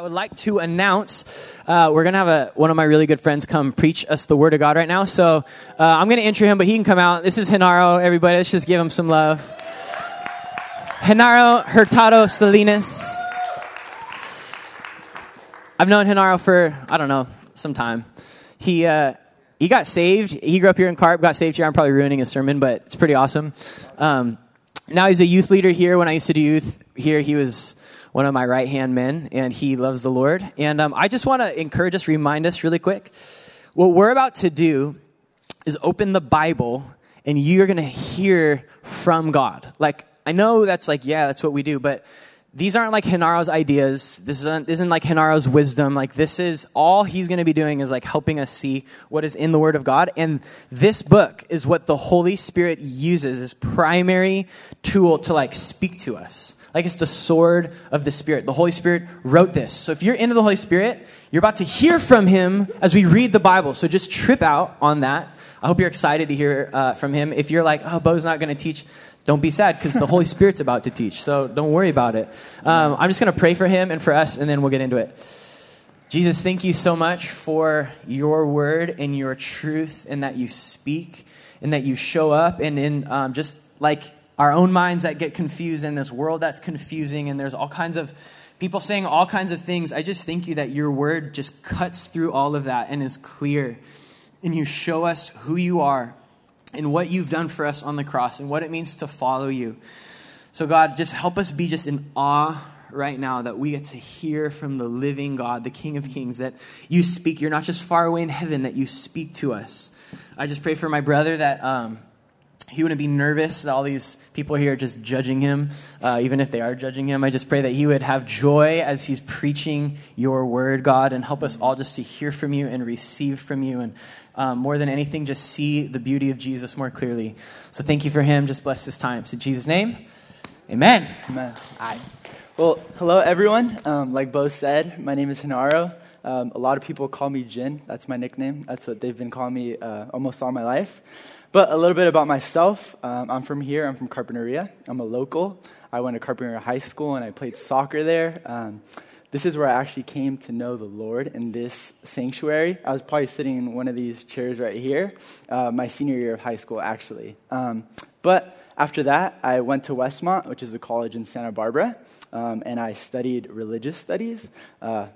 I would like to announce uh, we're going to have a, one of my really good friends come preach us the Word of God right now. So uh, I'm going to intro him, but he can come out. This is Genaro, everybody. Let's just give him some love. Genaro Hurtado Salinas. I've known Genaro for, I don't know, some time. He, uh, he got saved. He grew up here in Carp, got saved here. I'm probably ruining his sermon, but it's pretty awesome. Um, now he's a youth leader here. When I used to do youth here, he was one of my right hand men, and he loves the Lord. And um, I just want to encourage us, remind us really quick what we're about to do is open the Bible, and you're going to hear from God. Like, I know that's like, yeah, that's what we do, but these aren't like Genaro's ideas. This isn't, isn't like Genaro's wisdom. Like this is all he's going to be doing is like helping us see what is in the Word of God. And this book is what the Holy Spirit uses as primary tool to like speak to us. Like it's the sword of the Spirit. The Holy Spirit wrote this. So if you're into the Holy Spirit, you're about to hear from Him as we read the Bible. So just trip out on that. I hope you're excited to hear uh, from Him. If you're like, oh, Bo's not going to teach, don't be sad because the Holy Spirit's about to teach. So don't worry about it. Um, I'm just going to pray for Him and for us, and then we'll get into it. Jesus, thank you so much for your word and your truth, and that you speak and that you show up, and in um, just like our own minds that get confused in this world that's confusing, and there's all kinds of people saying all kinds of things. I just thank you that your word just cuts through all of that and is clear. And you show us who you are and what you've done for us on the cross and what it means to follow you. So, God, just help us be just in awe right now that we get to hear from the living God, the King of Kings, that you speak. You're not just far away in heaven, that you speak to us. I just pray for my brother that. Um, he wouldn't be nervous that all these people here are just judging him, uh, even if they are judging him. I just pray that he would have joy as he's preaching your word, God, and help us all just to hear from you and receive from you. And um, more than anything, just see the beauty of Jesus more clearly. So thank you for him. Just bless this time. So, in Jesus' name, amen. Amen. Hi. Well, hello, everyone. Um, like Bo said, my name is Genaro. Um, a lot of people call me Jin. That's my nickname. That's what they've been calling me uh, almost all my life. But a little bit about myself. Um, I'm from here. I'm from Carpinteria. I'm a local. I went to Carpinteria High School and I played soccer there. Um, this is where I actually came to know the Lord in this sanctuary. I was probably sitting in one of these chairs right here, uh, my senior year of high school, actually. Um, but after that, I went to Westmont, which is a college in Santa Barbara, um, and I studied religious studies. Uh,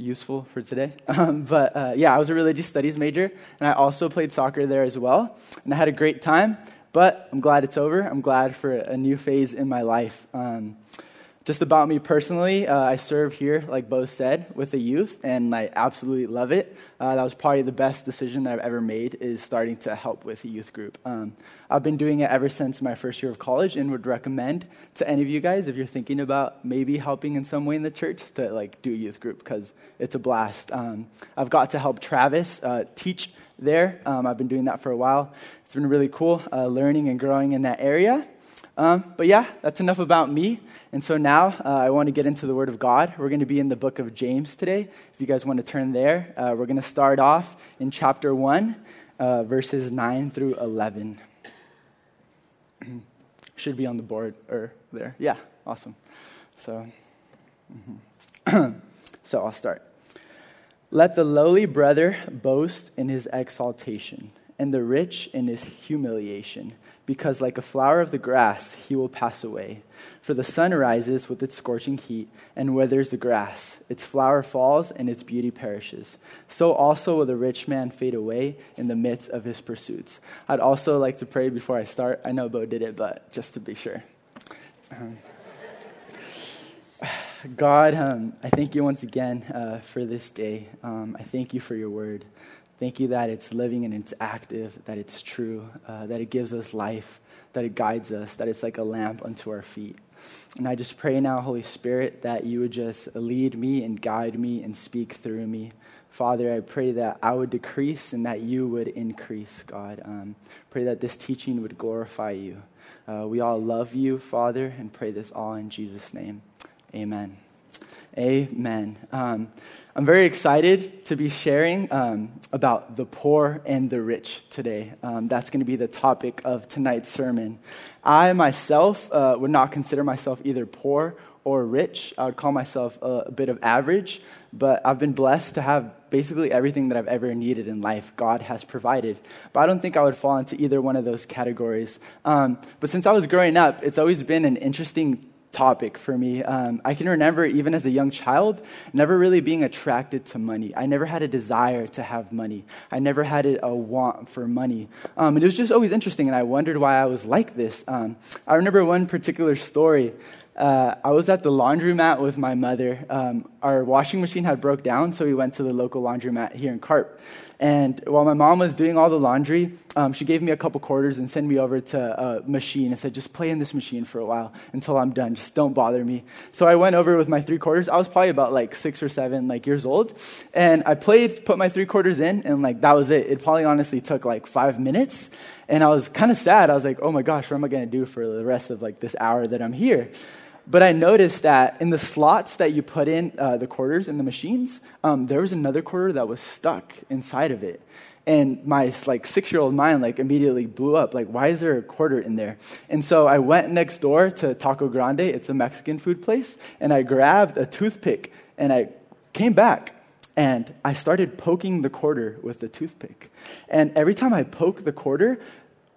useful for today. Um, but uh, yeah, I was a religious studies major, and I also played soccer there as well. And I had a great time, but I'm glad it's over. I'm glad for a new phase in my life. Um, just about me personally, uh, I serve here, like Bo said, with the youth, and I absolutely love it. Uh, that was probably the best decision that I've ever made is starting to help with the youth group. Um, I've been doing it ever since my first year of college, and would recommend to any of you guys if you're thinking about maybe helping in some way in the church to like do youth group because it's a blast. Um, I've got to help Travis uh, teach there. Um, I've been doing that for a while. It's been really cool uh, learning and growing in that area. Um, but yeah, that's enough about me. And so now uh, I want to get into the Word of God. We're going to be in the book of James today. If you guys want to turn there, uh, we're going to start off in chapter 1, uh, verses 9 through 11. Should be on the board or there. Yeah, awesome. So, mm-hmm. so I'll start. Let the lowly brother boast in his exaltation, and the rich in his humiliation because like a flower of the grass, he will pass away. For the sun rises with its scorching heat and withers the grass. Its flower falls and its beauty perishes. So also will the rich man fade away in the midst of his pursuits. I'd also like to pray before I start. I know Bo did it, but just to be sure. Um, God, um, I thank you once again uh, for this day. Um, I thank you for your word. Thank you that it's living and it's active, that it's true, uh, that it gives us life, that it guides us, that it's like a lamp unto our feet. And I just pray now, Holy Spirit, that you would just lead me and guide me and speak through me. Father, I pray that I would decrease and that you would increase, God. Um, pray that this teaching would glorify you. Uh, we all love you, Father, and pray this all in Jesus' name. Amen. Amen. Um, I'm very excited to be sharing um, about the poor and the rich today. Um, that's going to be the topic of tonight's sermon. I myself uh, would not consider myself either poor or rich. I would call myself a, a bit of average, but I've been blessed to have basically everything that I've ever needed in life, God has provided. But I don't think I would fall into either one of those categories. Um, but since I was growing up, it's always been an interesting topic for me. Um, I can remember, even as a young child, never really being attracted to money. I never had a desire to have money. I never had a want for money. Um, and it was just always interesting, and I wondered why I was like this. Um, I remember one particular story uh, I was at the laundromat with my mother. Um, our washing machine had broke down, so we went to the local laundromat here in Carp. And while my mom was doing all the laundry, um, she gave me a couple quarters and sent me over to a machine and said, just play in this machine for a while until I'm done. Just don't bother me. So I went over with my three quarters. I was probably about like six or seven like years old. And I played, put my three quarters in, and like that was it. It probably honestly took like five minutes. And I was kind of sad. I was like, oh my gosh, what am I going to do for the rest of like this hour that I'm here? But I noticed that in the slots that you put in uh, the quarters in the machines, um, there was another quarter that was stuck inside of it. And my like six year old mind like immediately blew up. Like, why is there a quarter in there? And so I went next door to Taco Grande. It's a Mexican food place, and I grabbed a toothpick and I came back and I started poking the quarter with the toothpick. And every time I poke the quarter,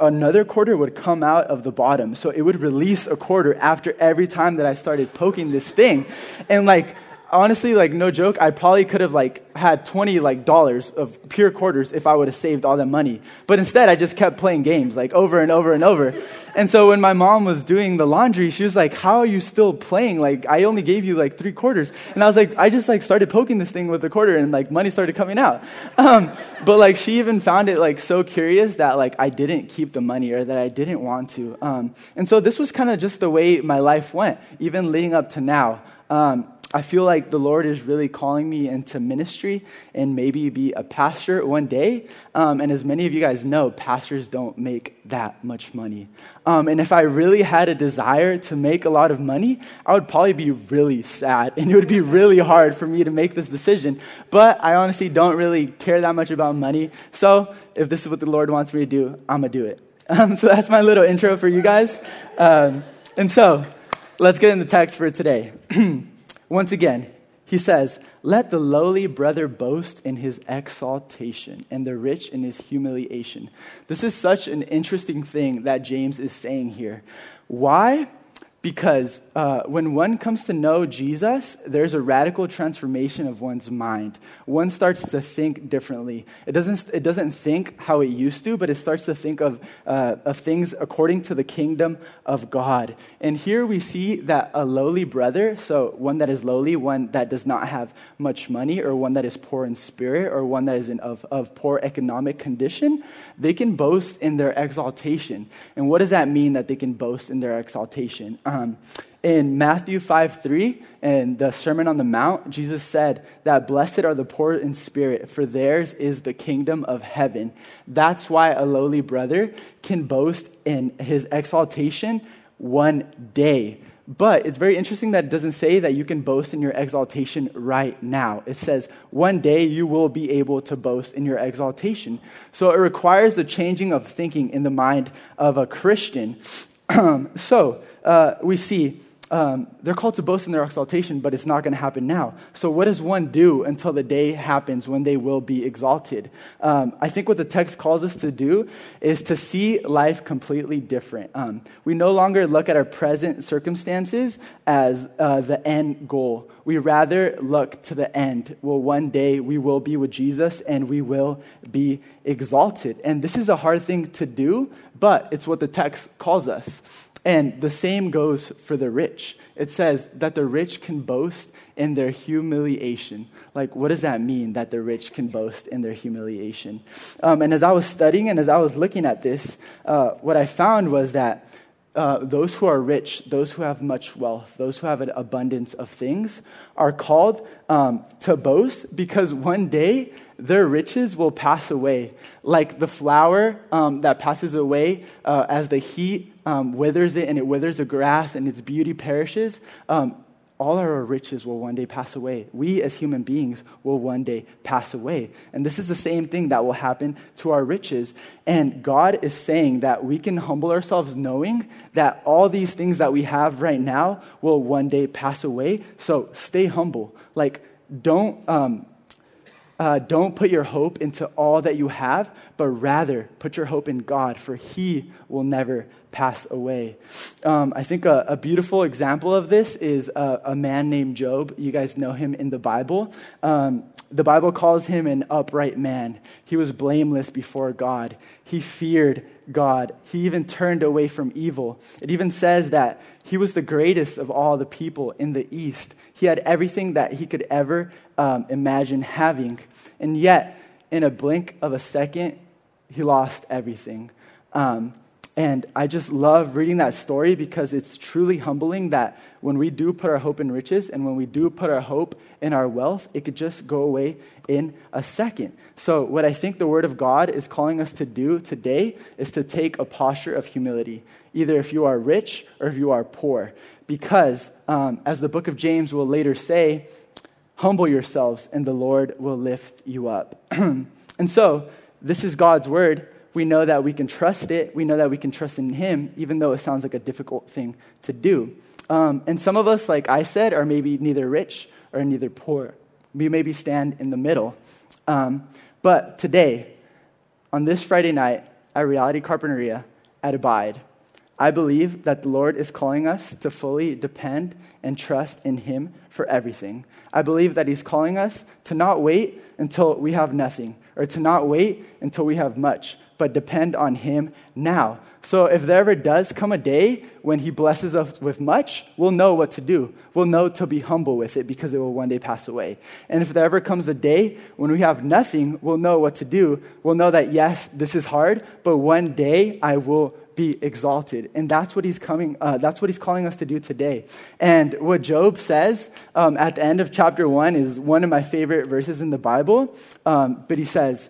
another quarter would come out of the bottom. So it would release a quarter after every time that I started poking this thing. And like, honestly, like no joke, I probably could have like had 20 like dollars of pure quarters if I would have saved all that money. But instead, I just kept playing games like over and over and over. And so when my mom was doing the laundry, she was like, "How are you still playing? Like I only gave you like three quarters." And I was like, "I just like started poking this thing with the quarter, and like money started coming out." Um, but like she even found it like so curious that like I didn't keep the money or that I didn't want to. Um, and so this was kind of just the way my life went, even leading up to now. Um, I feel like the Lord is really calling me into ministry and maybe be a pastor one day. Um, and as many of you guys know, pastors don't make that much money. Um, and if I really had a desire to make a lot of money, I would probably be really sad and it would be really hard for me to make this decision. But I honestly don't really care that much about money. So if this is what the Lord wants me to do, I'm going to do it. Um, so that's my little intro for you guys. Um, and so let's get in the text for today. Once again, he says, Let the lowly brother boast in his exaltation, and the rich in his humiliation. This is such an interesting thing that James is saying here. Why? Because uh, when one comes to know Jesus, there's a radical transformation of one's mind. One starts to think differently. It doesn't, it doesn't think how it used to, but it starts to think of, uh, of things according to the kingdom of God. And here we see that a lowly brother, so one that is lowly, one that does not have much money, or one that is poor in spirit, or one that is in, of, of poor economic condition, they can boast in their exaltation. And what does that mean that they can boast in their exaltation? Um, in Matthew 5 3, in the Sermon on the Mount, Jesus said that blessed are the poor in spirit, for theirs is the kingdom of heaven. That's why a lowly brother can boast in his exaltation one day. But it's very interesting that it doesn't say that you can boast in your exaltation right now. It says one day you will be able to boast in your exaltation. So it requires the changing of thinking in the mind of a Christian. so uh, we see um, they're called to boast in their exaltation, but it's not going to happen now. So, what does one do until the day happens when they will be exalted? Um, I think what the text calls us to do is to see life completely different. Um, we no longer look at our present circumstances as uh, the end goal. We rather look to the end. Well, one day we will be with Jesus and we will be exalted. And this is a hard thing to do, but it's what the text calls us. And the same goes for the rich. It says that the rich can boast in their humiliation. Like, what does that mean that the rich can boast in their humiliation? Um, and as I was studying and as I was looking at this, uh, what I found was that uh, those who are rich, those who have much wealth, those who have an abundance of things, are called um, to boast because one day their riches will pass away. Like the flower um, that passes away uh, as the heat um, withers it and it withers the grass and its beauty perishes. Um, all our riches will one day pass away. We as human beings will one day pass away. And this is the same thing that will happen to our riches. And God is saying that we can humble ourselves knowing that all these things that we have right now will one day pass away. So stay humble. Like, don't. Um, uh, don't put your hope into all that you have, but rather put your hope in God, for He will never pass away. Um, I think a, a, beautiful example of this is a, a, man named Job. You guys know him in the Bible. Um, the Bible calls him an upright man. He was blameless before God. He feared God. He even turned away from evil. It even says that he was the greatest of all the people in the East. He had everything that he could ever um, imagine having. And yet, in a blink of a second, he lost everything. Um, and I just love reading that story because it's truly humbling that when we do put our hope in riches and when we do put our hope in our wealth, it could just go away in a second. So, what I think the Word of God is calling us to do today is to take a posture of humility, either if you are rich or if you are poor. Because, um, as the book of James will later say, humble yourselves and the Lord will lift you up. and so, this is God's Word we know that we can trust it. We know that we can trust in Him, even though it sounds like a difficult thing to do. Um, and some of us, like I said, are maybe neither rich or neither poor. We maybe stand in the middle. Um, but today, on this Friday night at Reality Carpinteria at Abide, I believe that the Lord is calling us to fully depend and trust in Him for everything. I believe that He's calling us to not wait until we have nothing or to not wait until we have much, but depend on Him now. So if there ever does come a day when He blesses us with much, we'll know what to do. We'll know to be humble with it because it will one day pass away. And if there ever comes a day when we have nothing, we'll know what to do. We'll know that, yes, this is hard, but one day I will be exalted. And that's what he's coming, uh, that's what he's calling us to do today. And what Job says um, at the end of chapter one is one of my favorite verses in the Bible. Um, but he says,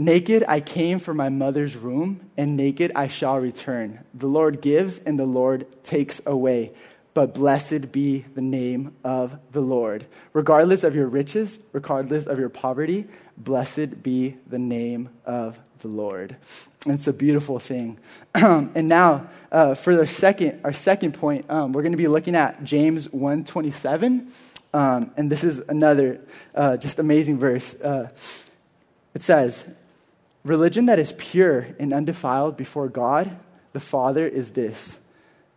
Naked I came from my mother's womb, and naked I shall return. The Lord gives, and the Lord takes away. But blessed be the name of the Lord. Regardless of your riches, regardless of your poverty, blessed be the name of the Lord. It's a beautiful thing. and now, uh, for our second, our second point, um, we're going to be looking at James 127. Um, and this is another uh, just amazing verse. Uh, it says, Religion that is pure and undefiled before God, the Father, is this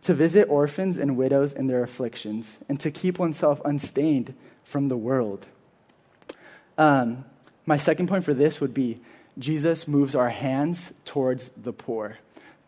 to visit orphans and widows in their afflictions, and to keep oneself unstained from the world. Um, my second point for this would be Jesus moves our hands towards the poor,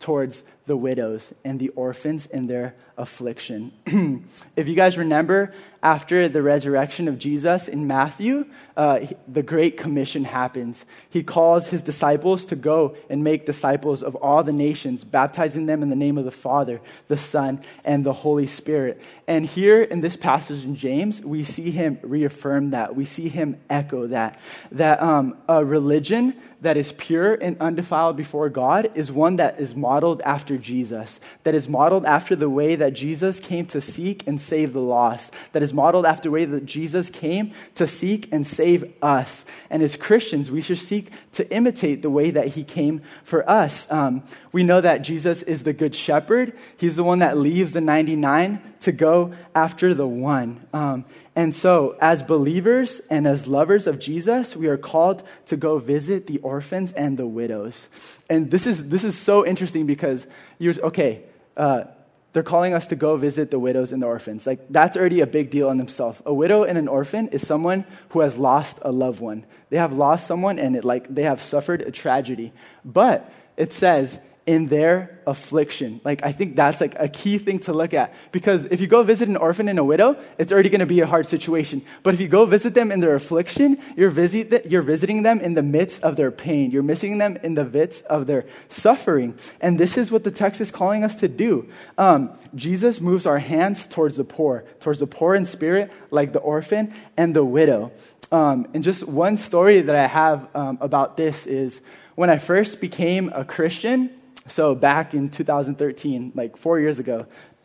towards the widows and the orphans in their affliction. if you guys remember, after the resurrection of Jesus in Matthew, uh, the Great Commission happens. He calls his disciples to go and make disciples of all the nations, baptizing them in the name of the Father, the Son, and the Holy Spirit. And here in this passage in James, we see him reaffirm that. We see him echo that. That um, a religion that is pure and undefiled before God is one that is modeled after Jesus, that is modeled after the way that Jesus came to seek and save the lost, that is modeled after the way that Jesus came to seek and save us. And as Christians, we should seek to imitate the way that he came for us. Um, we know that Jesus is the good shepherd, he's the one that leaves the 99 to go after the one. Um, and so, as believers and as lovers of Jesus, we are called to go visit the orphans and the widows. And this is, this is so interesting because you're, okay, uh, they're calling us to go visit the widows and the orphans. Like, that's already a big deal in themselves. A widow and an orphan is someone who has lost a loved one. They have lost someone and it, like, they have suffered a tragedy. But it says, in their affliction. Like, I think that's like a key thing to look at. Because if you go visit an orphan and a widow, it's already going to be a hard situation. But if you go visit them in their affliction, you're, visit, you're visiting them in the midst of their pain. You're missing them in the midst of their suffering. And this is what the text is calling us to do. Um, Jesus moves our hands towards the poor, towards the poor in spirit, like the orphan and the widow. Um, and just one story that I have um, about this is when I first became a Christian, so back in 2013, like four years ago,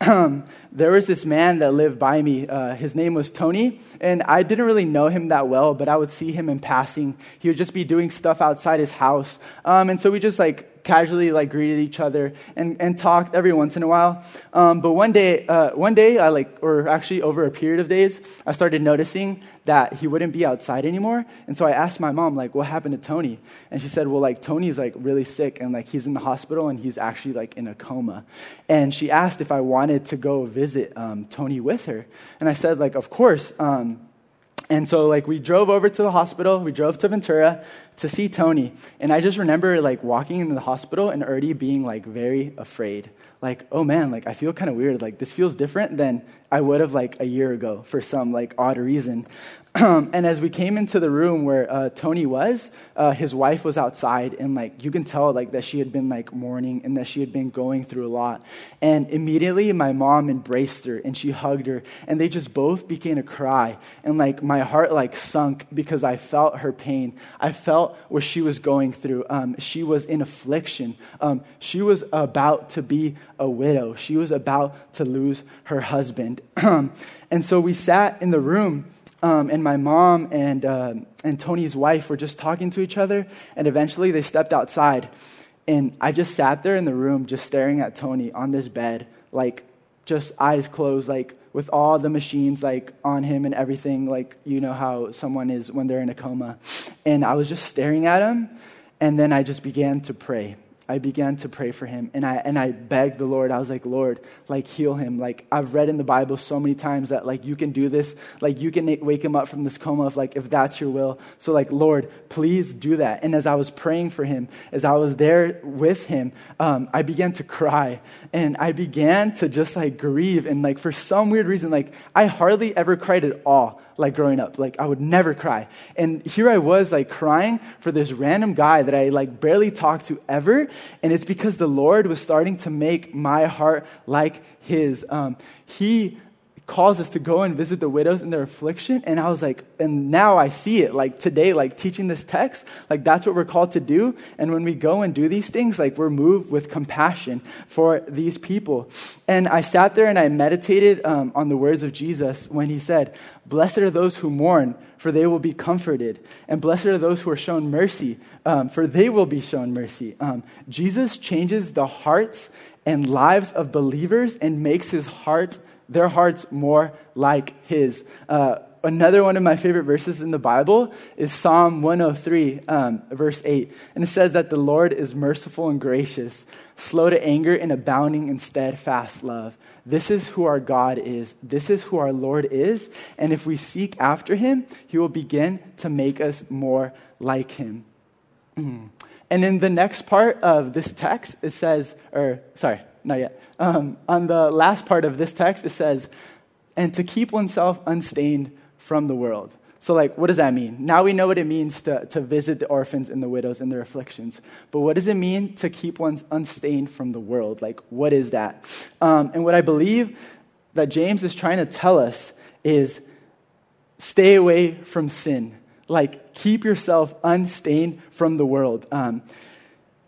there was this man that lived by me. Uh, his name was Tony, and I didn't really know him that well, but I would see him in passing. He would just be doing stuff outside his house. Um, and so we just like casually like greeted each other and, and talked every once in a while. Um, but one day, uh, one day I like, or actually over a period of days, I started noticing that he wouldn't be outside anymore. And so I asked my mom, like, what happened to Tony? And she said, well, like, Tony's like really sick and like he's in the hospital and he's actually like in a coma. And she asked if I wanted to go visit um, Tony with her. And I said, like, of course. Um, and so, like, we drove over to the hospital. We drove to Ventura to see Tony. And I just remember, like, walking into the hospital and already being, like, very afraid. Like, oh man, like, I feel kind of weird. Like, this feels different than I would have, like, a year ago for some, like, odd reason. And as we came into the room where uh, Tony was, uh, his wife was outside, and like you can tell like that she had been like mourning and that she had been going through a lot. And immediately, my mom embraced her and she hugged her, and they just both began to cry. And like my heart like sunk because I felt her pain. I felt what she was going through. Um, she was in affliction. Um, she was about to be a widow. She was about to lose her husband. and so we sat in the room um, and my mom and, uh, and Tony's wife were just talking to each other, and eventually they stepped outside. And I just sat there in the room, just staring at Tony on this bed, like just eyes closed, like with all the machines like on him and everything, like you know how someone is when they're in a coma. And I was just staring at him, and then I just began to pray. I began to pray for him and I, and I begged the Lord. I was like, Lord, like heal him. Like I've read in the Bible so many times that like you can do this. Like you can wake him up from this coma if like, if that's your will. So like, Lord, please do that. And as I was praying for him, as I was there with him, um, I began to cry and I began to just like grieve. And like for some weird reason, like I hardly ever cried at all like growing up. Like I would never cry. And here I was like crying for this random guy that I like barely talked to ever. And it's because the Lord was starting to make my heart like his. Um, he calls us to go and visit the widows in their affliction. And I was like, and now I see it. Like today, like teaching this text, like that's what we're called to do. And when we go and do these things, like we're moved with compassion for these people. And I sat there and I meditated um, on the words of Jesus when he said, Blessed are those who mourn, for they will be comforted. And blessed are those who are shown mercy, um, for they will be shown mercy. Um, Jesus changes the hearts and lives of believers and makes his heart their hearts more like his. Uh, another one of my favorite verses in the Bible is Psalm 103, um, verse 8. And it says that the Lord is merciful and gracious, slow to anger, and abounding in steadfast love. This is who our God is. This is who our Lord is. And if we seek after him, he will begin to make us more like him. And in the next part of this text, it says, or sorry, not yet. Um, on the last part of this text, it says, and to keep oneself unstained from the world. So, like, what does that mean? Now we know what it means to, to visit the orphans and the widows and their afflictions. But what does it mean to keep one's unstained from the world? Like, what is that? Um, and what I believe that James is trying to tell us is stay away from sin. Like, keep yourself unstained from the world. Um,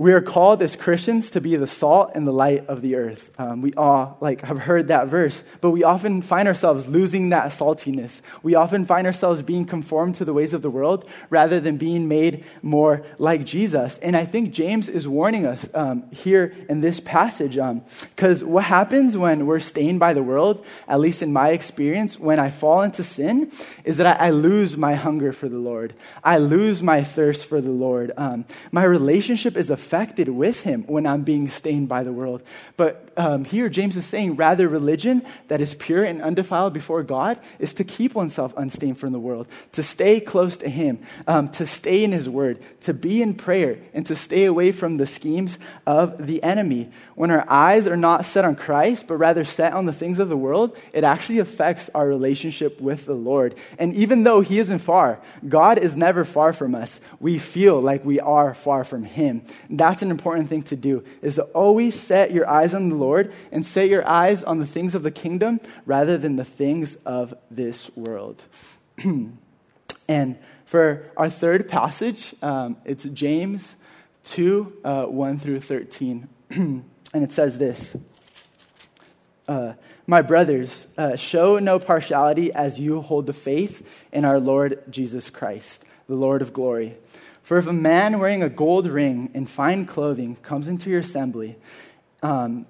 we are called as Christians to be the salt and the light of the earth. Um, we all like have heard that verse, but we often find ourselves losing that saltiness. We often find ourselves being conformed to the ways of the world rather than being made more like Jesus. And I think James is warning us um, here in this passage, because um, what happens when we're stained by the world, at least in my experience, when I fall into sin, is that I, I lose my hunger for the Lord. I lose my thirst for the Lord. Um, my relationship is affected with him when I'm being stained by the world. But um, here, James is saying rather, religion that is pure and undefiled before God is to keep oneself unstained from the world, to stay close to him, um, to stay in his word, to be in prayer, and to stay away from the schemes of the enemy. When our eyes are not set on Christ, but rather set on the things of the world, it actually affects our relationship with the Lord. And even though he isn't far, God is never far from us. We feel like we are far from him. That's an important thing to do, is to always set your eyes on the Lord and set your eyes on the things of the kingdom rather than the things of this world. and for our third passage, um, it's James 2 uh, 1 through 13. and it says this uh, my brothers, uh, show no partiality as you hold the faith in our Lord Jesus Christ, the Lord of glory. For if a man wearing a gold ring and fine clothing comes into your assembly, um,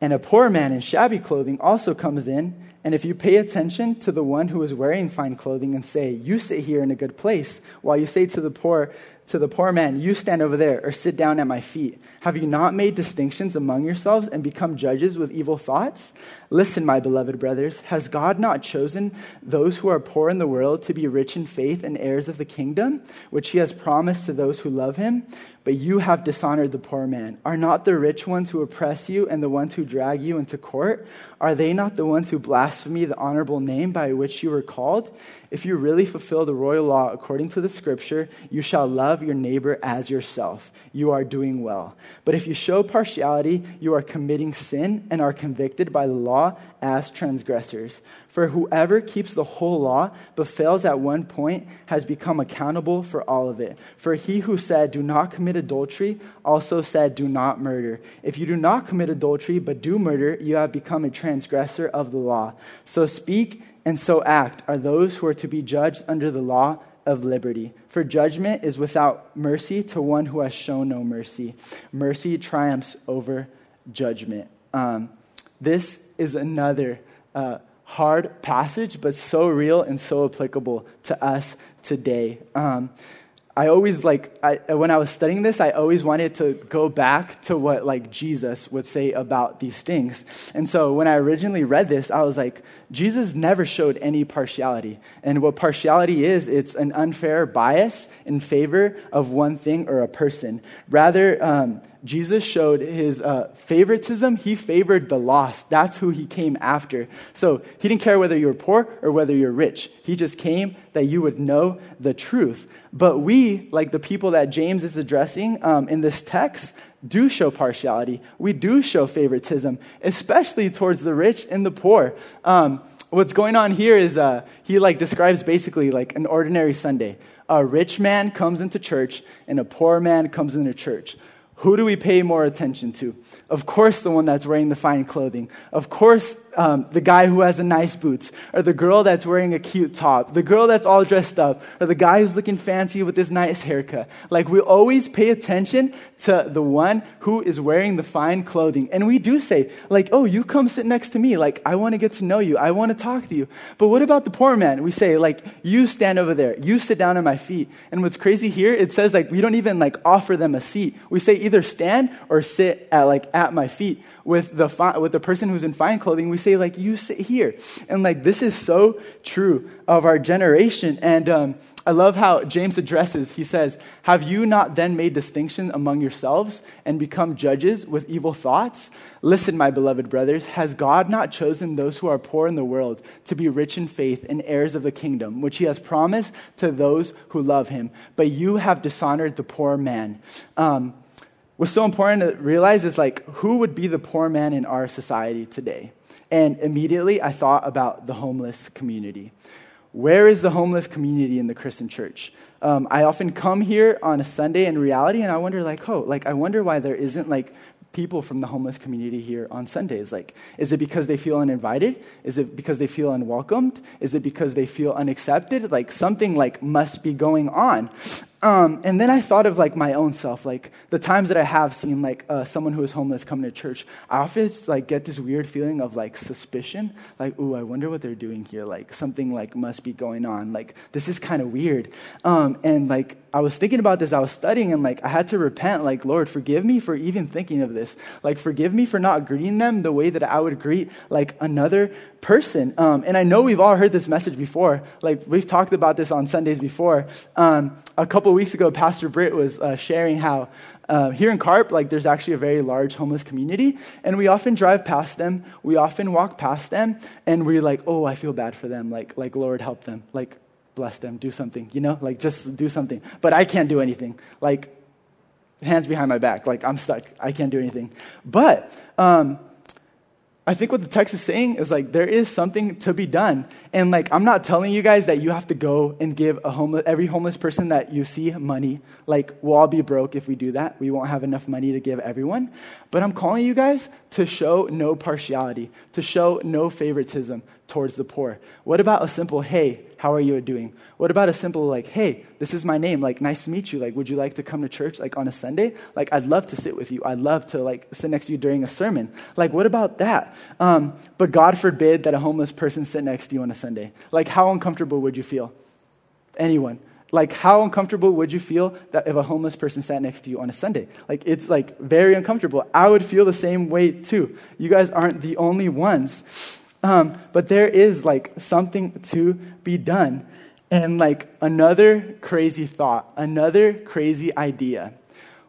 and a poor man in shabby clothing also comes in, and if you pay attention to the one who is wearing fine clothing and say, You sit here in a good place, while you say to the poor, to the poor man, You stand over there, or sit down at my feet. Have you not made distinctions among yourselves and become judges with evil thoughts? Listen, my beloved brothers, has God not chosen those who are poor in the world to be rich in faith and heirs of the kingdom, which he has promised to those who love him? But you have dishonored the poor man. Are not the rich ones who oppress you and the ones who drag you into court? Are they not the ones who blaspheme the honorable name by which you were called? If you really fulfill the royal law according to the scripture, you shall love your neighbor as yourself. You are doing well. But if you show partiality, you are committing sin and are convicted by the law as transgressors. For whoever keeps the whole law but fails at one point has become accountable for all of it. For he who said, Do not commit adultery, also said, Do not murder. If you do not commit adultery but do murder, you have become a transgressor of the law. So speak and so act are those who are to be judged under the law of liberty. For judgment is without mercy to one who has shown no mercy. Mercy triumphs over judgment. Um, this is another uh, hard passage, but so real and so applicable to us today. Um, I always like I, when I was studying this, I always wanted to go back to what like Jesus would say about these things. And so when I originally read this, I was like, Jesus never showed any partiality. And what partiality is, it's an unfair bias in favor of one thing or a person. Rather, um, Jesus showed his uh, favoritism. He favored the lost. That's who he came after. So he didn't care whether you were poor or whether you're rich. He just came that you would know the truth. But we, like the people that James is addressing um, in this text, do show partiality. We do show favoritism, especially towards the rich and the poor. Um, what's going on here is uh, he like describes basically like an ordinary Sunday. A rich man comes into church and a poor man comes into church. Who do we pay more attention to? Of course, the one that's wearing the fine clothing. Of course, um, the guy who has the nice boots, or the girl that's wearing a cute top, the girl that's all dressed up, or the guy who's looking fancy with his nice haircut. Like, we always pay attention to the one who is wearing the fine clothing. And we do say, like, oh, you come sit next to me. Like, I want to get to know you. I want to talk to you. But what about the poor man? We say, like, you stand over there. You sit down at my feet. And what's crazy here, it says, like, we don't even, like, offer them a seat. We say either stand or sit at, like, at my feet with the, fi- with the person who's in fine clothing, we say, like, you sit here. And, like, this is so true of our generation. And um, I love how James addresses, he says, Have you not then made distinction among yourselves and become judges with evil thoughts? Listen, my beloved brothers, has God not chosen those who are poor in the world to be rich in faith and heirs of the kingdom, which he has promised to those who love him? But you have dishonored the poor man. Um, what's so important to realize is like who would be the poor man in our society today? And immediately i thought about the homeless community. Where is the homeless community in the christian church? Um, i often come here on a sunday in reality and i wonder like oh like i wonder why there isn't like people from the homeless community here on sundays. Like is it because they feel uninvited? Is it because they feel unwelcomed? Is it because they feel unaccepted? Like something like must be going on um, and then I thought of like my own self, like the times that I have seen like uh, someone who is homeless come to church. I often like get this weird feeling of like suspicion, like, ooh, I wonder what they're doing here. Like something like must be going on. Like this is kind of weird. Um, and like I was thinking about this, I was studying, and like I had to repent. Like Lord, forgive me for even thinking of this. Like forgive me for not greeting them the way that I would greet like another person. Um, and I know we've all heard this message before. Like we've talked about this on Sundays before. Um, a couple weeks ago, Pastor Britt was uh, sharing how uh, here in Carp, like there's actually a very large homeless community, and we often drive past them. We often walk past them, and we're like, "Oh, I feel bad for them. Like, like Lord, help them. Like, bless them. Do something. You know, like just do something." But I can't do anything. Like, hands behind my back. Like I'm stuck. I can't do anything. But um, I think what the text is saying is like there is something to be done. And like I'm not telling you guys that you have to go and give a homeless every homeless person that you see money. Like we'll all be broke if we do that. We won't have enough money to give everyone. But I'm calling you guys to show no partiality, to show no favoritism towards the poor. What about a simple hey, how are you doing? What about a simple, like, hey, this is my name. Like, nice to meet you. Like, would you like to come to church, like, on a Sunday? Like, I'd love to sit with you. I'd love to, like, sit next to you during a sermon. Like, what about that? Um, but God forbid that a homeless person sit next to you on a Sunday. Like, how uncomfortable would you feel? Anyone. Like, how uncomfortable would you feel that if a homeless person sat next to you on a Sunday? Like, it's like very uncomfortable. I would feel the same way too. You guys aren't the only ones. Um, but there is like something to be done. And like another crazy thought, another crazy idea.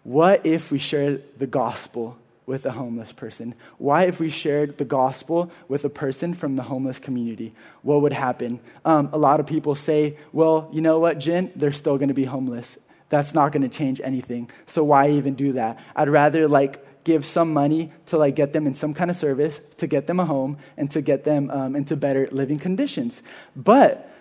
What if we shared the gospel with a homeless person? Why, if we shared the gospel with a person from the homeless community, what would happen? Um, a lot of people say, well, you know what, Jen? They're still going to be homeless. That's not going to change anything. So why even do that? I'd rather like give some money to like get them in some kind of service, to get them a home, and to get them um, into better living conditions. But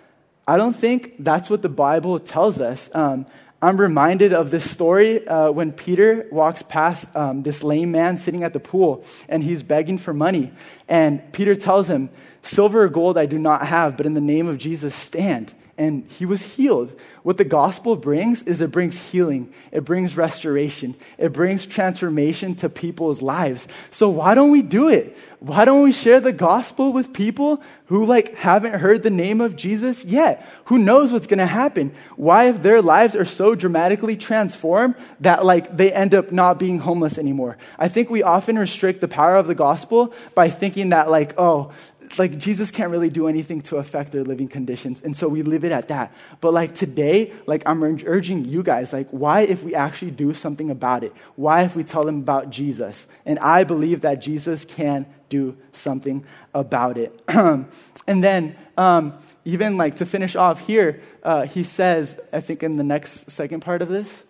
I don't think that's what the Bible tells us. Um, I'm reminded of this story uh, when Peter walks past um, this lame man sitting at the pool and he's begging for money. And Peter tells him, Silver or gold I do not have, but in the name of Jesus stand and he was healed. What the gospel brings is it brings healing, it brings restoration, it brings transformation to people's lives. So why don't we do it? Why don't we share the gospel with people who like haven't heard the name of Jesus yet? Who knows what's going to happen? Why if their lives are so dramatically transformed that like they end up not being homeless anymore? I think we often restrict the power of the gospel by thinking that like, oh, like Jesus can't really do anything to affect their living conditions. And so we leave it at that. But like today, like I'm urging you guys, like why if we actually do something about it? Why if we tell them about Jesus? And I believe that Jesus can do something about it. and then um, even like to finish off here, uh, he says, I think in the next second part of this,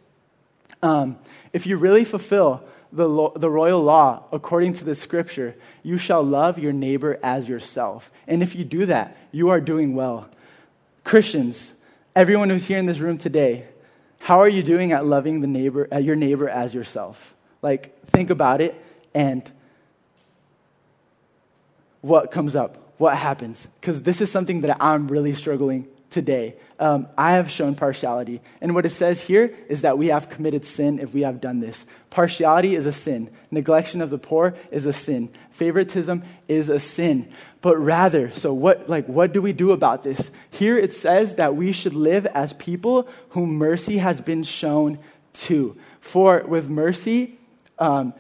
um, if you really fulfill the, lo- the royal law according to the scripture, you shall love your neighbor as yourself. And if you do that, you are doing well. Christians, everyone who's here in this room today, how are you doing at loving the neighbor, at your neighbor as yourself? Like, think about it and what comes up, what happens. Because this is something that I'm really struggling today. Um, I have shown partiality. And what it says here is that we have committed sin if we have done this. Partiality is a sin. Neglection of the poor is a sin. Favoritism is a sin. But rather, so what, like, what do we do about this? Here it says that we should live as people whom mercy has been shown to. For with mercy, um,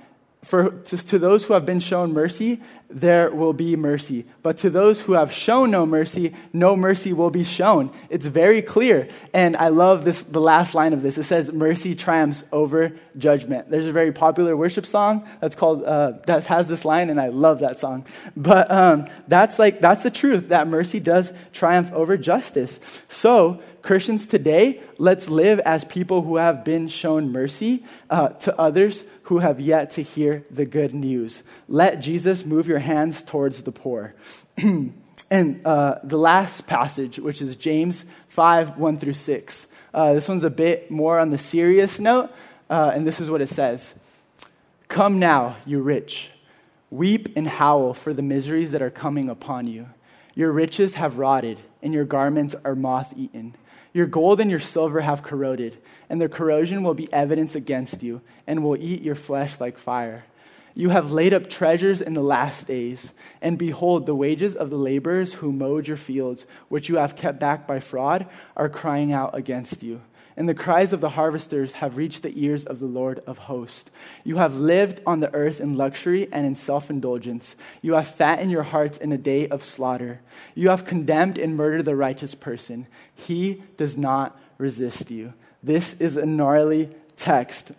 for to, to, those who have been shown mercy, there will be mercy. But to those who have shown no mercy, no mercy will be shown. It's very clear. And I love this, the last line of this. It says, mercy triumphs over judgment. There's a very popular worship song that's called, uh, that has this line, and I love that song. But um, that's like, that's the truth, that mercy does triumph over justice. So, Christians today, let's live as people who have been shown mercy uh, to others who have yet to hear the good news. Let Jesus move your hands towards the poor. and uh, the last passage, which is James 5 1 through 6. Uh, this one's a bit more on the serious note, uh, and this is what it says Come now, you rich, weep and howl for the miseries that are coming upon you. Your riches have rotted, and your garments are moth eaten. Your gold and your silver have corroded, and their corrosion will be evidence against you, and will eat your flesh like fire. You have laid up treasures in the last days, and behold, the wages of the laborers who mowed your fields, which you have kept back by fraud, are crying out against you and the cries of the harvesters have reached the ears of the Lord of hosts. You have lived on the earth in luxury and in self indulgence. You have fattened your hearts in a day of slaughter. You have condemned and murdered the righteous person. He does not resist you. This is a gnarly text.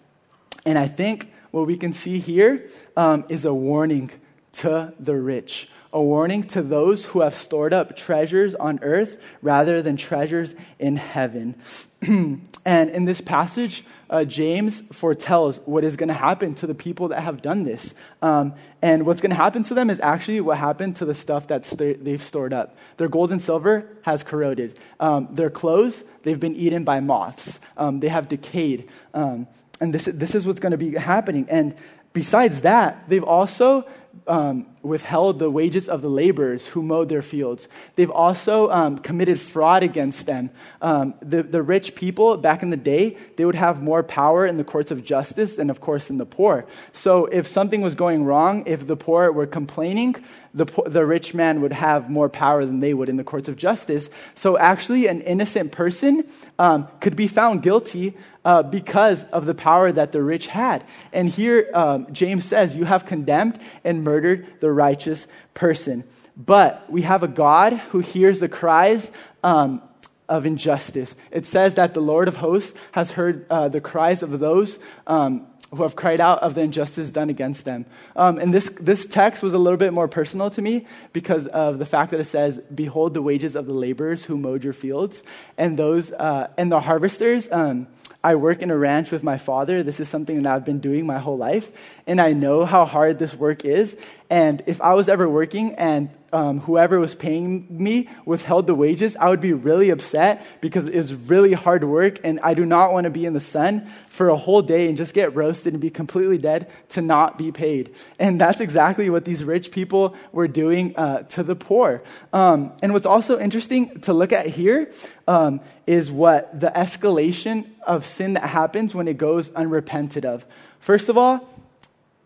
And I think what we can see here um, is a warning to the rich. A warning to those who have stored up treasures on earth rather than treasures in heaven. and in this passage, uh, James foretells what is going to happen to the people that have done this. Um, and what's going to happen to them is actually what happened to the stuff that st- they've stored up. Their gold and silver has corroded. Um, their clothes, they've been eaten by moths. Um, they have decayed. Um, and this, this is what's going to be happening. And besides that, they've also um, withheld the wages of the laborers who mowed their fields. They've also um, committed fraud against them. Um, the, the rich people back in the day, they would have more power in the courts of justice than, of course, in the poor. So if something was going wrong, if the poor were complaining, the, the rich man would have more power than they would in the courts of justice. So actually, an innocent person um, could be found guilty uh, because of the power that the rich had. And here, um, James says, You have condemned and murdered the righteous person. But we have a God who hears the cries um, of injustice. It says that the Lord of hosts has heard uh, the cries of those um, who have cried out of the injustice done against them. Um, and this, this text was a little bit more personal to me because of the fact that it says, Behold the wages of the laborers who mowed your fields. And those, uh, and the harvesters, um, I work in a ranch with my father. This is something that I've been doing my whole life. And I know how hard this work is. And if I was ever working and um, whoever was paying me withheld the wages, I would be really upset because it's really hard work. And I do not want to be in the sun for a whole day and just get roasted and be completely dead to not be paid. And that's exactly what these rich people were doing uh, to the poor. Um, and what's also interesting to look at here um, is what the escalation of sin that happens when it goes unrepented of. First of all,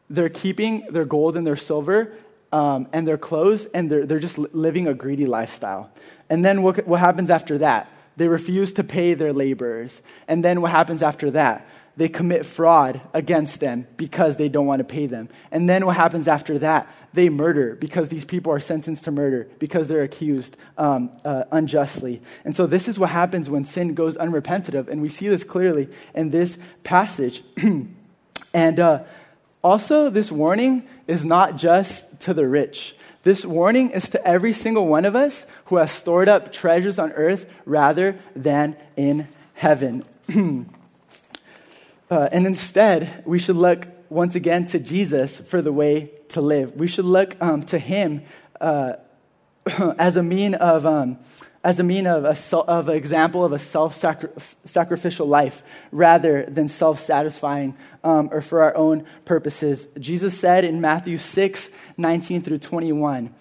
they're keeping their gold and their silver um, and their clothes, and they're, they're just living a greedy lifestyle. And then what, what happens after that? They refuse to pay their laborers. And then what happens after that? They commit fraud against them because they don't want to pay them. And then what happens after that? They murder because these people are sentenced to murder because they're accused um, uh, unjustly. And so this is what happens when sin goes unrepented of. And we see this clearly in this passage. and uh, also, this warning is not just to the rich. This warning is to every single one of us who has stored up treasures on earth rather than in heaven. uh, and instead, we should look once again to Jesus for the way to live. We should look um, to him uh, as a mean of. Um, as a mean of, a, of an example of a self-sacrificial life rather than self-satisfying um, or for our own purposes. Jesus said in Matthew 6, 19 through 21,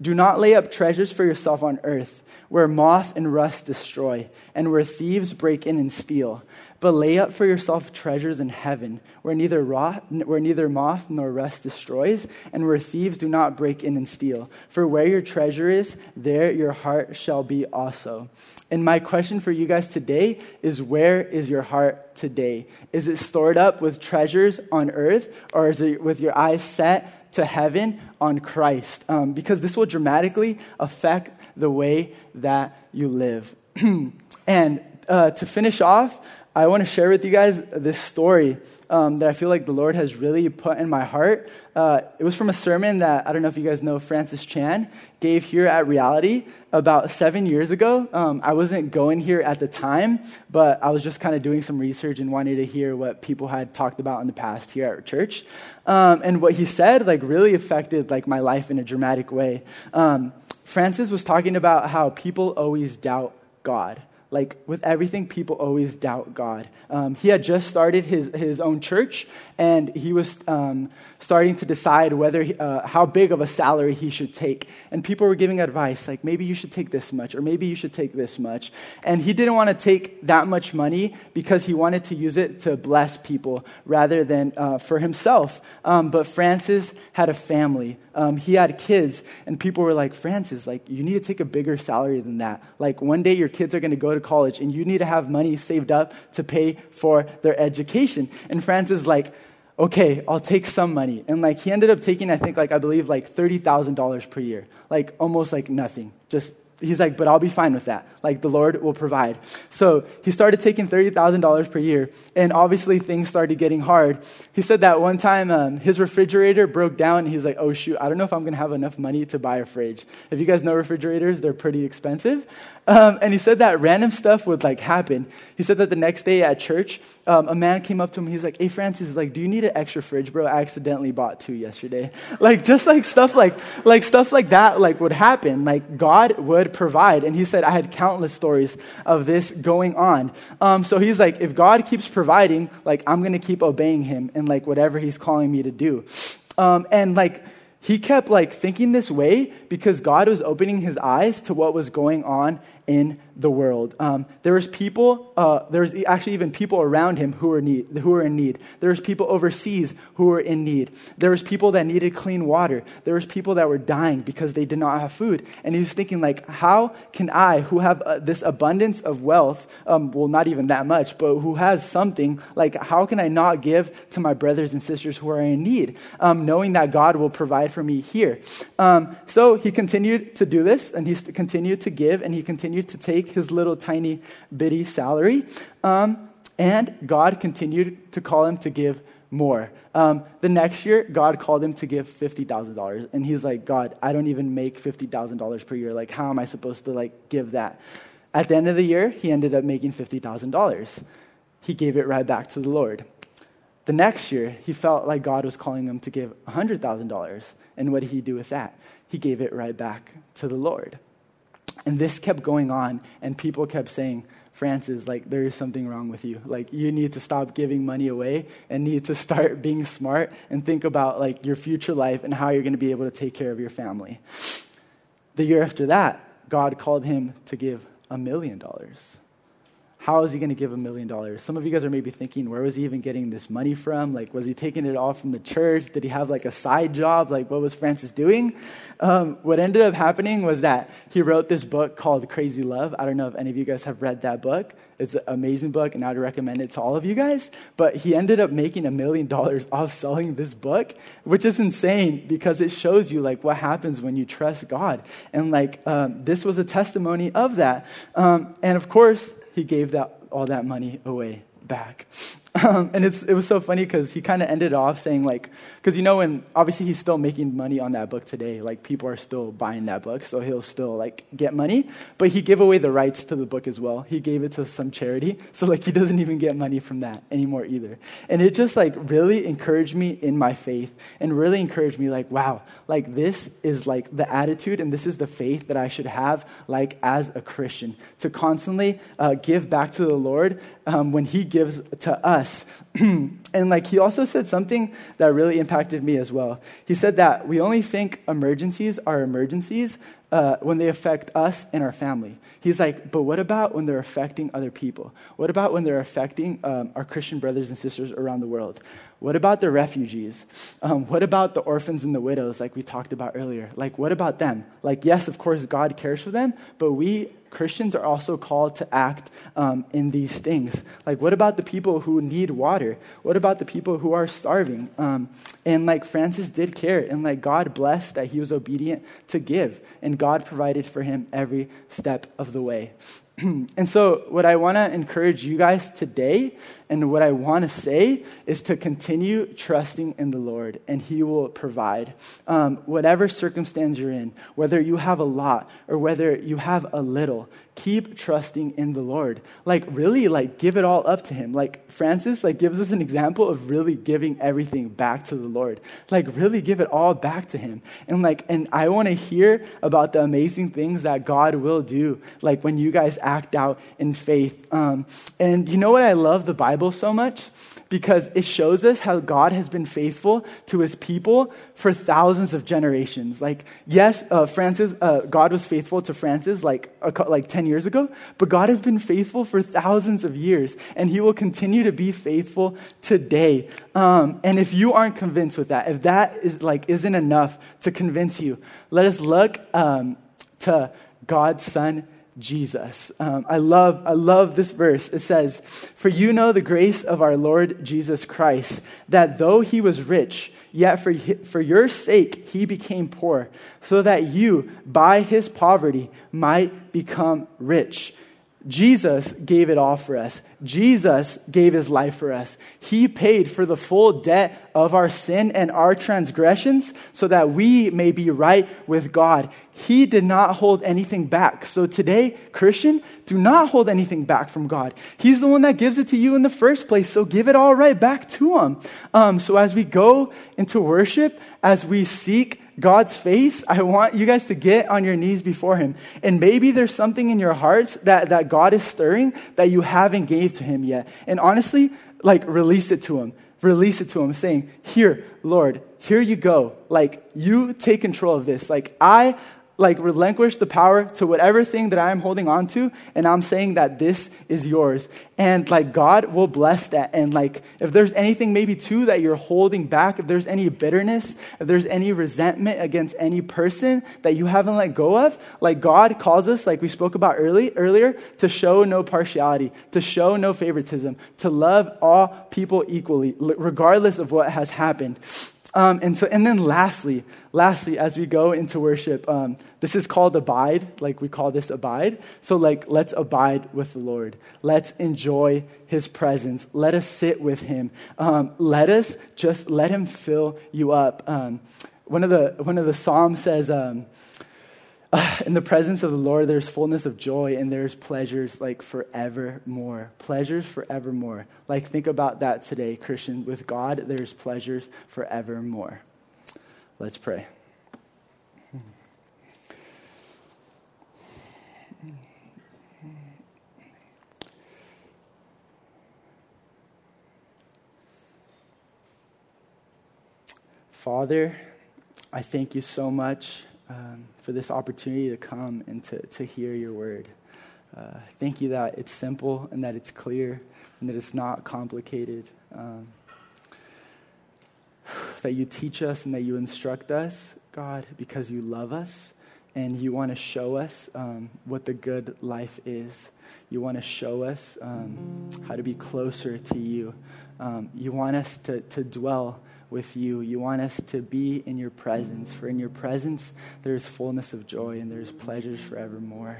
Do not lay up treasures for yourself on earth, where moth and rust destroy, and where thieves break in and steal. But lay up for yourself treasures in heaven, where neither, rot, where neither moth nor rust destroys, and where thieves do not break in and steal. For where your treasure is, there your heart shall be also. And my question for you guys today is where is your heart today? Is it stored up with treasures on earth, or is it with your eyes set to heaven on Christ? Um, because this will dramatically affect the way that you live. and uh, to finish off, I want to share with you guys this story um, that I feel like the Lord has really put in my heart. Uh, it was from a sermon that I don't know if you guys know Francis Chan gave here at Reality about seven years ago. Um, I wasn't going here at the time, but I was just kind of doing some research and wanted to hear what people had talked about in the past here at church. Um, and what he said like really affected like my life in a dramatic way. Um, Francis was talking about how people always doubt God like with everything, people always doubt God. Um, he had just started his, his own church, and he was um, starting to decide whether he, uh, how big of a salary he should take. And people were giving advice, like maybe you should take this much, or maybe you should take this much. And he didn't want to take that much money because he wanted to use it to bless people rather than uh, for himself. Um, but Francis had a family. Um, he had kids, and people were like, Francis, like you need to take a bigger salary than that. Like one day your kids are going to go to college, and you need to have money saved up to pay for their education. And Francis like, okay, I'll take some money. And like he ended up taking, I think, like I believe like $30,000 per year. Like almost like nothing. Just he's like, but I'll be fine with that. Like the Lord will provide. So he started taking $30,000 per year. And obviously things started getting hard. He said that one time um, his refrigerator broke down. And he's like, oh shoot, I don't know if I'm going to have enough money to buy a fridge. If you guys know refrigerators, they're pretty expensive. Um, and he said that random stuff would like happen. He said that the next day at church, um, a man came up to him. He's like, hey Francis, like, do you need an extra fridge, bro? I accidentally bought two yesterday. Like just like stuff like, like stuff like that, like would happen. Like God would provide. And he said, I had countless stories of this going on. Um, so he's like, if God keeps providing, like, I'm going to keep obeying him in like whatever he's calling me to do. Um, and like, he kept like thinking this way because God was opening his eyes to what was going on in the world. Um, there was people, uh, there was actually even people around him who were, need, who were in need. There was people overseas who were in need. There was people that needed clean water. There was people that were dying because they did not have food. And he was thinking like, how can I, who have uh, this abundance of wealth, um, well, not even that much, but who has something, like, how can I not give to my brothers and sisters who are in need, um, knowing that God will provide for me here? Um, so he continued to do this, and he continued to give, and he continued to take take his little tiny bitty salary. Um, and God continued to call him to give more. Um, the next year, God called him to give $50,000. And he's like, God, I don't even make $50,000 per year. Like, how am I supposed to, like, give that? At the end of the year, he ended up making $50,000. He gave it right back to the Lord. The next year, he felt like God was calling him to give $100,000. And what did he do with that? He gave it right back to the Lord. And this kept going on, and people kept saying, Francis, like, there is something wrong with you. Like, you need to stop giving money away and need to start being smart and think about, like, your future life and how you're going to be able to take care of your family. The year after that, God called him to give a million dollars how is he going to give a million dollars? Some of you guys are maybe thinking, where was he even getting this money from? Like, was he taking it all from the church? Did he have like a side job? Like, what was Francis doing? Um, what ended up happening was that he wrote this book called Crazy Love. I don't know if any of you guys have read that book. It's an amazing book, and I'd recommend it to all of you guys. But he ended up making a million dollars off selling this book, which is insane because it shows you like what happens when you trust God. And like, um, this was a testimony of that. Um, and of course, he gave that, all that money away back. Um, and it's, it was so funny because he kind of ended off saying, like, because you know, and obviously he's still making money on that book today. Like, people are still buying that book, so he'll still, like, get money. But he gave away the rights to the book as well. He gave it to some charity. So, like, he doesn't even get money from that anymore either. And it just, like, really encouraged me in my faith and really encouraged me, like, wow, like, this is, like, the attitude and this is the faith that I should have, like, as a Christian, to constantly uh, give back to the Lord um, when he gives to us us. and like he also said something that really impacted me as well. He said that we only think emergencies are emergencies uh, when they affect us and our family. He's like, but what about when they're affecting other people? What about when they're affecting um, our Christian brothers and sisters around the world? What about the refugees? Um, what about the orphans and the widows, like we talked about earlier? Like, what about them? Like, yes, of course, God cares for them, but we Christians are also called to act um, in these things. Like, what about the people who need water? What about the people who are starving? Um, and like Francis did care, and like God blessed that he was obedient to give, and God provided for him every step of the way. and so, what I want to encourage you guys today, and what I want to say, is to continue trusting in the Lord, and He will provide. Um, whatever circumstance you're in, whether you have a lot or whether you have a little, keep trusting in the Lord. Like, really, like, give it all up to Him. Like, Francis, like, gives us an example of really giving everything back to the Lord. Like, really give it all back to Him. And, like, and I want to hear about the amazing things that God will do, like, when you guys act out in faith. Um, and you know what I love the Bible so much? because it shows us how God has been faithful to his people for thousands of generations. Like, yes, uh, Francis, uh, God was faithful to Francis like, like 10 years ago, but God has been faithful for thousands of years, and he will continue to be faithful today. Um, and if you aren't convinced with that, if that is like isn't enough to convince you, let us look um, to God's Son Jesus. Um, I love, I love this verse. It says, "For you know the grace of our Lord Jesus Christ, that though he was rich, yet for for your sake he became poor, so that you, by his poverty, might become rich." Jesus gave it all for us. Jesus gave his life for us. He paid for the full debt of our sin and our transgressions so that we may be right with God. He did not hold anything back. So today, Christian, do not hold anything back from God. He's the one that gives it to you in the first place. So give it all right back to him. Um, so as we go into worship, as we seek God's face, I want you guys to get on your knees before Him. And maybe there's something in your hearts that, that God is stirring that you haven't gave to Him yet. And honestly, like release it to Him. Release it to Him, saying, Here, Lord, here you go. Like, you take control of this. Like, I like relinquish the power to whatever thing that I'm holding on to, and I'm saying that this is yours. And like God will bless that. And like if there's anything maybe too that you're holding back, if there's any bitterness, if there's any resentment against any person that you haven't let go of, like God calls us, like we spoke about early earlier, to show no partiality, to show no favoritism, to love all people equally, regardless of what has happened. Um, and so, and then lastly, lastly, as we go into worship, um, this is called abide. Like we call this abide. So, like, let's abide with the Lord. Let's enjoy His presence. Let us sit with Him. Um, let us just let Him fill you up. Um, one of the one of the psalms says. Um, in the presence of the Lord, there's fullness of joy and there's pleasures like forevermore. Pleasures forevermore. Like, think about that today, Christian. With God, there's pleasures forevermore. Let's pray. Father, I thank you so much um, for this opportunity to come and to, to hear your word. Uh, thank you that it's simple and that it's clear and that it's not complicated. Um, that you teach us and that you instruct us, God, because you love us and you want to show us um, what the good life is. You want to show us um, how to be closer to you. Um, you want us to, to dwell with you. You want us to be in your presence, for in your presence there is fullness of joy and there's pleasures forevermore.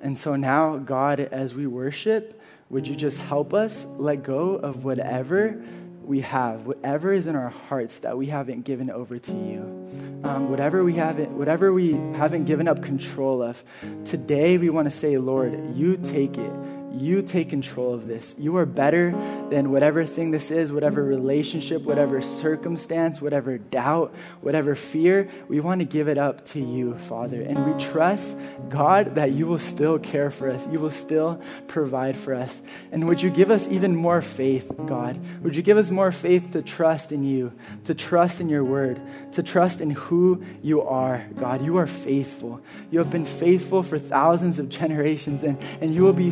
And so now, God, as we worship, would you just help us let go of whatever we have, whatever is in our hearts that we haven't given over to you, um, whatever we haven't, whatever we haven't given up control of. Today, we want to say, Lord, you take it. You take control of this. You are better than whatever thing this is, whatever relationship, whatever circumstance, whatever doubt, whatever fear. We want to give it up to you, Father. And we trust, God, that you will still care for us. You will still provide for us. And would you give us even more faith, God? Would you give us more faith to trust in you, to trust in your word, to trust in who you are, God? You are faithful. You have been faithful for thousands of generations, and, and you will be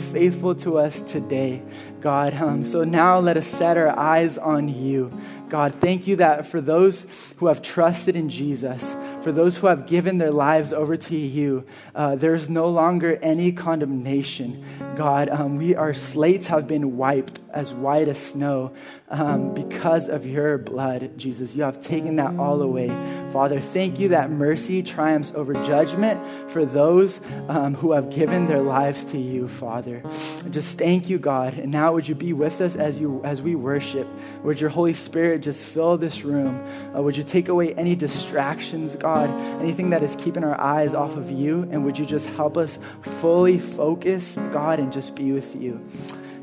faithful to us today, God. Um, so now let us set our eyes on you. God, thank you that for those who have trusted in Jesus, for those who have given their lives over to you, uh, there's no longer any condemnation. God, um, we, our slates have been wiped as white as snow um, because of your blood, Jesus. You have taken that all away. Father, thank you that mercy triumphs over judgment for those um, who have given their lives to you, Father. Just thank you, God. And now would you be with us as, you, as we worship? Would your Holy Spirit just fill this room? Uh, would you take away any distractions, God? Anything that is keeping our eyes off of you? And would you just help us fully focus, God, and just be with you?